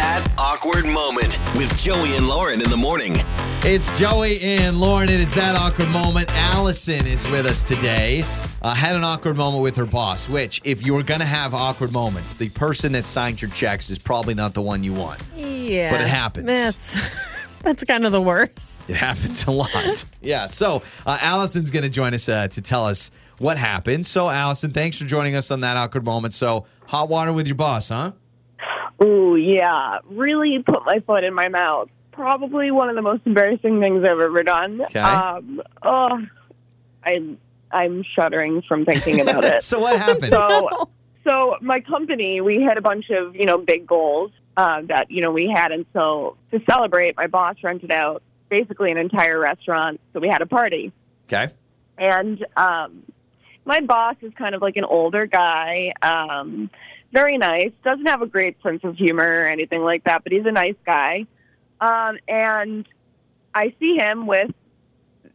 That Awkward Moment with Joey and Lauren in the morning. It's Joey and Lauren. It is that awkward moment. Allison is with us today. Uh, had an awkward moment with her boss, which, if you were going to have awkward moments, the person that signed your checks is probably not the one you want. Yeah. But it happens. That's that's kind of the worst. It happens a lot. yeah. So, uh, Allison's going to join us uh, to tell us what happened. So, Allison, thanks for joining us on that awkward moment. So, hot water with your boss, huh? Ooh, yeah. Really put my foot in my mouth. Probably one of the most embarrassing things I've ever done. Okay. Um, oh, I, I'm shuddering from thinking about it. So, what happened? so, so my company, we had a bunch of you know big goals uh, that you know we had, and so to celebrate, my boss rented out basically an entire restaurant. So we had a party, okay. and um, my boss is kind of like an older guy, um, very nice. Doesn't have a great sense of humor or anything like that, but he's a nice guy. Um, and I see him with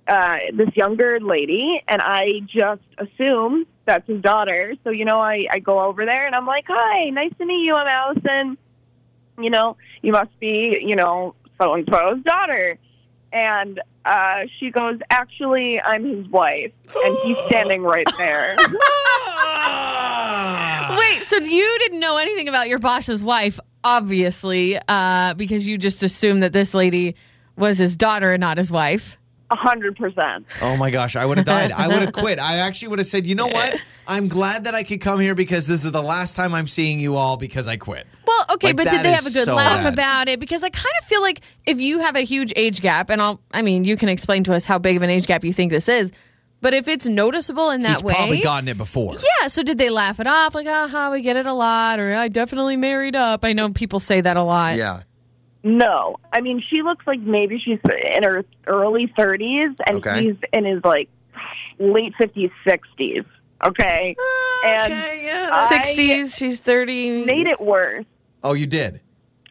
uh, this younger lady, and I just assume that's his daughter. So you know, I I go over there and I'm like, "Hi, nice to meet you. I'm Allison. You know, you must be you know so and so's daughter." And uh, she goes, "Actually, I'm his wife," and he's standing right there. Wait, so you didn't know anything about your boss's wife, obviously, uh, because you just assumed that this lady was his daughter and not his wife. A hundred percent. Oh my gosh, I would have died. I would have quit. I actually would have said, you know what? I'm glad that I could come here because this is the last time I'm seeing you all because I quit. Well, okay, Like, but did they have a good so laugh bad. about it? Because I kind of feel like if you have a huge age gap, and I'll, I mean, you can explain to us how big of an age gap you think this is, but if it's noticeable in that He's way, probably gotten it before. yeah. So did they laugh it off? Like, ah, aha, we get it a lot, or I definitely married up. I know people say that a lot. Yeah. No, I mean she looks like maybe she's in her early thirties, and Okay. he's in his like late fifties, sixties. Okay, and Okay, yeah. Sixties, she's thirty. made it worse. Oh, you did.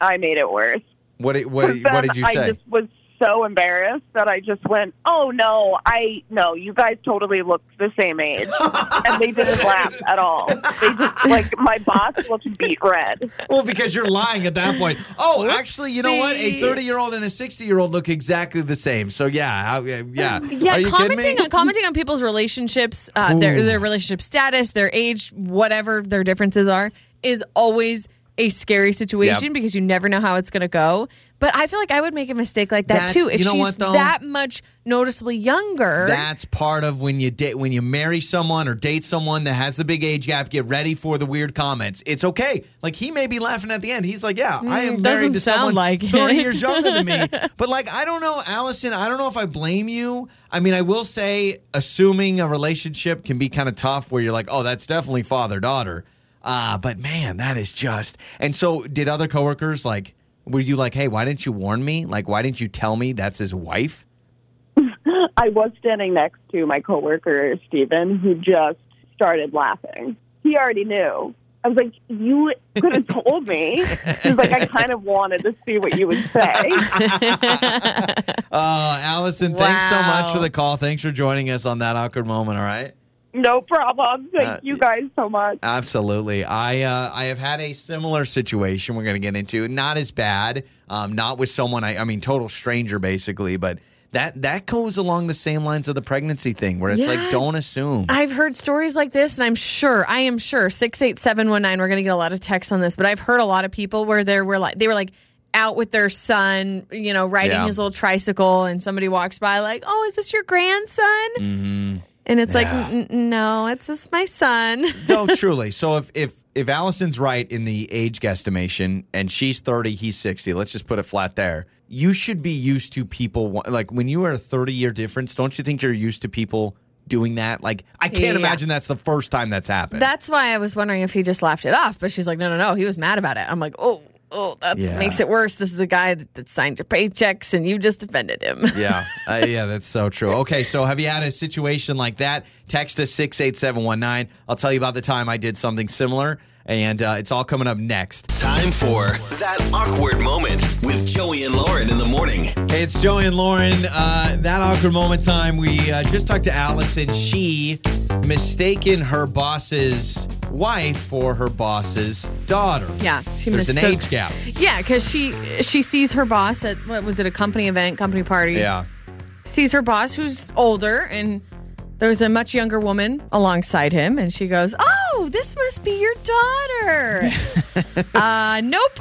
I made it worse. What did, what, did- what did you I say? just was so embarrassed that I just went, "Oh no, I no, you guys totally look the same age," and they didn't laugh at all. They just like my boss looked beet red. well, because you're lying at that point. Oh, actually, you know what? A 30 year old and a 60 year old look exactly the same. So yeah, how- yeah, yeah. Yeah, Are you commenting on commenting on people's relationships, uh, their their relationship status, their age, whatever their differences are, is always a scary situation Yep. because you never know how it's going to go. But I feel like I would make a mistake like that That's- too if you know she's what, though? that much noticeably younger. That's part of when you date when you marry someone or date someone that has the big age gap. Get ready for the weird comments. It's okay. Like he may be laughing at the end. He's like, "Yeah, I am Mm, married to someone like thirty years younger than me." But like, I don't know, Allison. I don't know if I blame you. I mean, I will say, assuming a relationship can be kind of tough, where you're like, "Oh, that's definitely father daughter." Uh, but man, that is just. And so, did other coworkers like? Were you like, "Hey, why didn't you warn me? Like, why didn't you tell me that's his wife?" I was standing next to my coworker Stephen, who just started laughing. He already knew. I was like, "You could have told me." He's like, "I kind of wanted to see what you would say." Uh, Allison, thanks so much for the call. Thanks for joining us on that awkward moment. All right. No problem. Thank Uh, you guys so much. Absolutely. I uh, I have had a similar situation. We're going to get into not as bad, um, not with someone. I, I mean, total stranger, basically, but that that goes along the same lines of the pregnancy thing, where it's Yeah. like, don't assume. I've heard stories like this, and I'm sure, I am sure, six eight seven one nine. We're gonna get a lot of texts on this, but I've heard a lot of people where they were like, they were like out with their son, you know, riding Yeah. his little tricycle, and somebody walks by like, "Oh, is this your grandson?" mm-hmm. And it's like, Yeah. "N- n- no, it's just my son. no, truly. So if if if Allison's right in the age guesstimation, and she's thirty, he's sixty. Let's just put it flat there. You should be used to people like when you are a thirty year difference. Don't you think you're used to people doing that? Like I can't Yeah. imagine that's the first time that's happened. That's why I was wondering if he just laughed it off. But she's like, no, no, no, he was mad about it. I'm like, oh, oh, that Yeah. makes it worse. This is the guy that, that signed your paychecks, and you just offended him. Yeah, uh, yeah, that's so true. Okay, so have you had a situation like that? Text us six eight seven one nine. I'll tell you about the time I did something similar, and uh, it's all coming up next. Time for That Awkward Moment with Joey and Lauren in the morning. Hey, It's Joey and Lauren. Uh, that awkward moment time. We uh, just talked to Allison. She mistaken her boss's wife for her boss's daughter. Yeah, she There's an mistook- age gap. Yeah, because she she sees her boss at what was it a company event, company party. Yeah. sees her boss who's older and there's a much younger woman alongside him and she goes oh this must be your daughter uh nope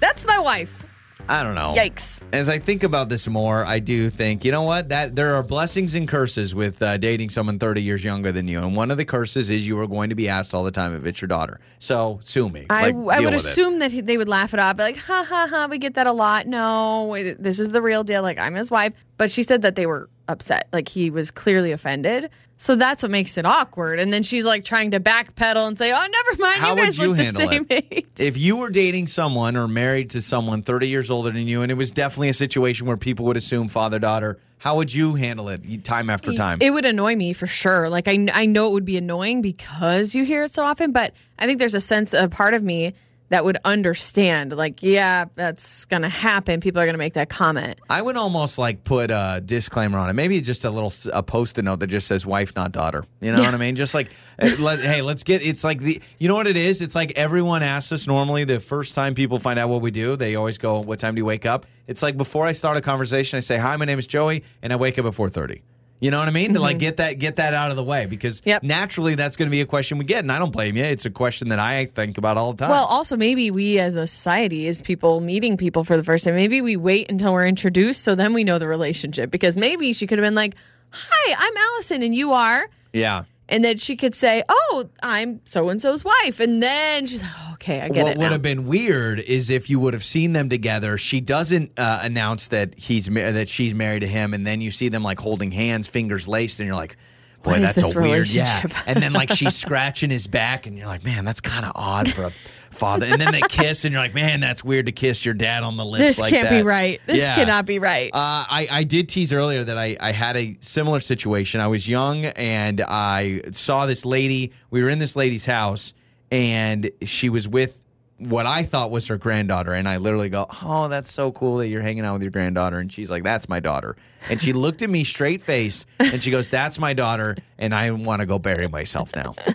that's my wife I don't know. yikes As I think about this more, I do think, you know what? That there are blessings and curses with uh, dating someone 30 years younger than you. And one of the curses is you are going to be asked all the time if it's your daughter. So sue me. I, Like, I would with it. assume that he- they would laugh it off, be like, ha ha ha, we get that a lot. No, it- this is the real deal. Like, I'm his wife. But she said that they were upset. Like, he was clearly offended. So that's what makes it awkward. And then she's like trying to backpedal and say, oh, never mind. How you guys would you look the same it? age. If you were dating someone or married to someone 30 years older than you, and it was definitely a situation where people would assume father daughter, how would you handle it time after time? It would annoy me for sure. Like I, I know it would be annoying because you hear it so often, but I think there's a sense, a part of me that would understand. Like, yeah, that's gonna happen. People are gonna make that comment. I would almost like put a disclaimer on it. Maybe just a little a post-it note that just says wife, not daughter. You know what I mean? Just like, uh, let, hey, let's get. It's like the. You know what it is? It's like everyone asks us normally the first time people find out what we do. They always go, "What time do you wake up?" It's like before I start a conversation, I say, "Hi, my name is Joey, and I wake up at 4.30. You know what I mean? To like mm-hmm. get that get that out of the way because Yep. naturally that's going to be a question we get, and I don't blame you. It's a question that I think about all the time. Well, also maybe we as a society, as people meeting people for the first time, maybe we wait until we're introduced, so then we know the relationship. Because maybe she could have been like, "Hi, I'm Allison, and you are." yeah. And then she could say, "Oh, I'm so and so's wife," and then she's like, oh, "Okay, I get what it would have been weird is if you would have seen them together. She doesn't uh, announce that he's ma- that she's married to him, and then you see them like holding hands, fingers laced, and you're like, "Boy, What that's a weird." Yeah, and then like she's scratching his back, and you're like, "Man, that's kind of odd for a father." And then they kiss, and you're like, "Man, that's weird to kiss your dad on the lips This like can't be right. This Yeah. cannot be right. Uh, I, I did tease earlier that I, I had a similar situation. I was young and I saw this lady. We were in this lady's house and she was with what I thought was her granddaughter. And I literally go, Oh, that's so cool that you're hanging out with your granddaughter. And she's like, That's my daughter. And she looked at me straight faced and she goes, That's my daughter. And I want to go bury myself now.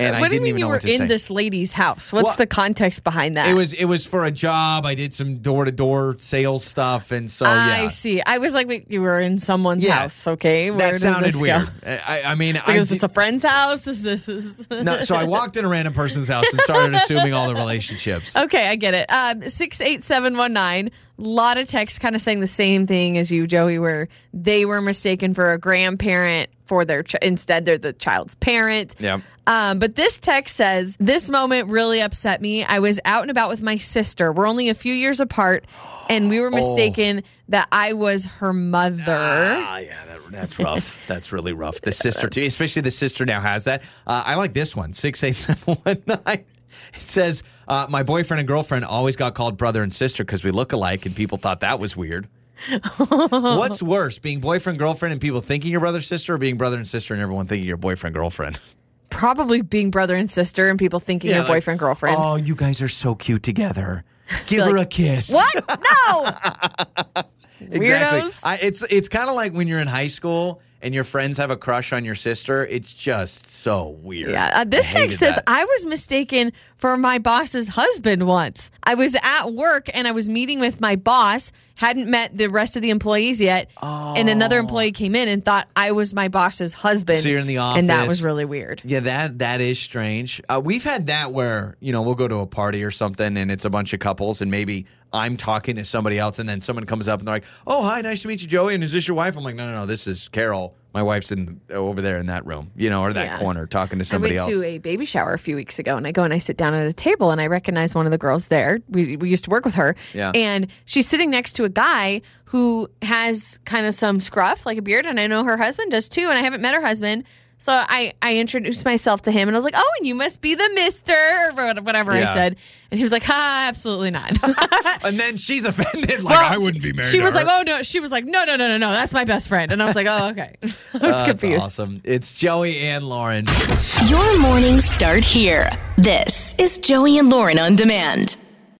And I what do you mean you were in say. this lady's house? What's Well, the context behind that? It was it was for a job. I did some door to door sales stuff, and so yeah. I yeah, see. I was like, wait, you were in someone's Yeah. house, okay? Where that sounded weird. I, I mean, It's I is this a friend's house? Is this? no, so I walked in a random person's house and started assuming all the relationships. okay, I get it. Um, six eight seven one nine. A lot of texts kind of saying the same thing as you, Joey, where they were mistaken for a grandparent for their ch- instead they're the child's parent. Yeah. Um, but this text says, This moment really upset me. I was out and about with my sister. We're only a few years apart, and we were mistaken that I was her mother. Ah, yeah, that, that's rough. That's really rough. The sister, too, especially the sister now has that. Uh, I like this one six eight seven one nine. It says, uh, My boyfriend and girlfriend always got called brother and sister because we look alike, and people thought that was weird. What's worse, being boyfriend girlfriend and people thinking you're brother sister, or being brother and sister and everyone thinking you're boyfriend girlfriend? Probably being brother and sister, and people thinking you're like, boyfriend, girlfriend. Oh, you guys are so cute together. Give her like, a kiss. What? No. Exactly. Weirdos. I, it's it's kind of like when you're in high school and your friends have a crush on your sister. It's just so weird. Yeah. Uh, this hated text says that. I was mistaken for my boss's husband once. I was at work and I was meeting with my boss, hadn't met the rest of the employees yet, and another employee came in and thought I was my boss's husband. So you're in the office. and that was really weird. Yeah, that that is strange. Uh, we've had that where you know we'll go to a party or something, and it's a bunch of couples, and maybe I'm talking to somebody else, and then someone comes up and they're like, "Oh, hi, nice to meet you, Joey. And is this your wife?" I'm like, "No, no, no. This is Carol. My wife's in over there in that room, you know, or that Yeah. corner talking to somebody else. I went else." to a baby shower a few weeks ago, and I go and I sit down at a table, and I recognize one of the girls there. We, we used to work with her, Yeah. and she's sitting next to a guy who has kind of some scruff, like a beard, and I know her husband does too, and I haven't met her husband. So I, I introduced myself to him and I was like, oh, and you must be the mister or whatever I said. And he was like, ha, absolutely not. and then she's offended, like Well, I wouldn't be married. She to was her. like, oh, no. She was like, no, no, no, no, no. That's my best friend. And I was like, oh, okay. I was That's confused. awesome. It's Joey and Lauren. Your mornings start here. This is Joey and Lauren on demand.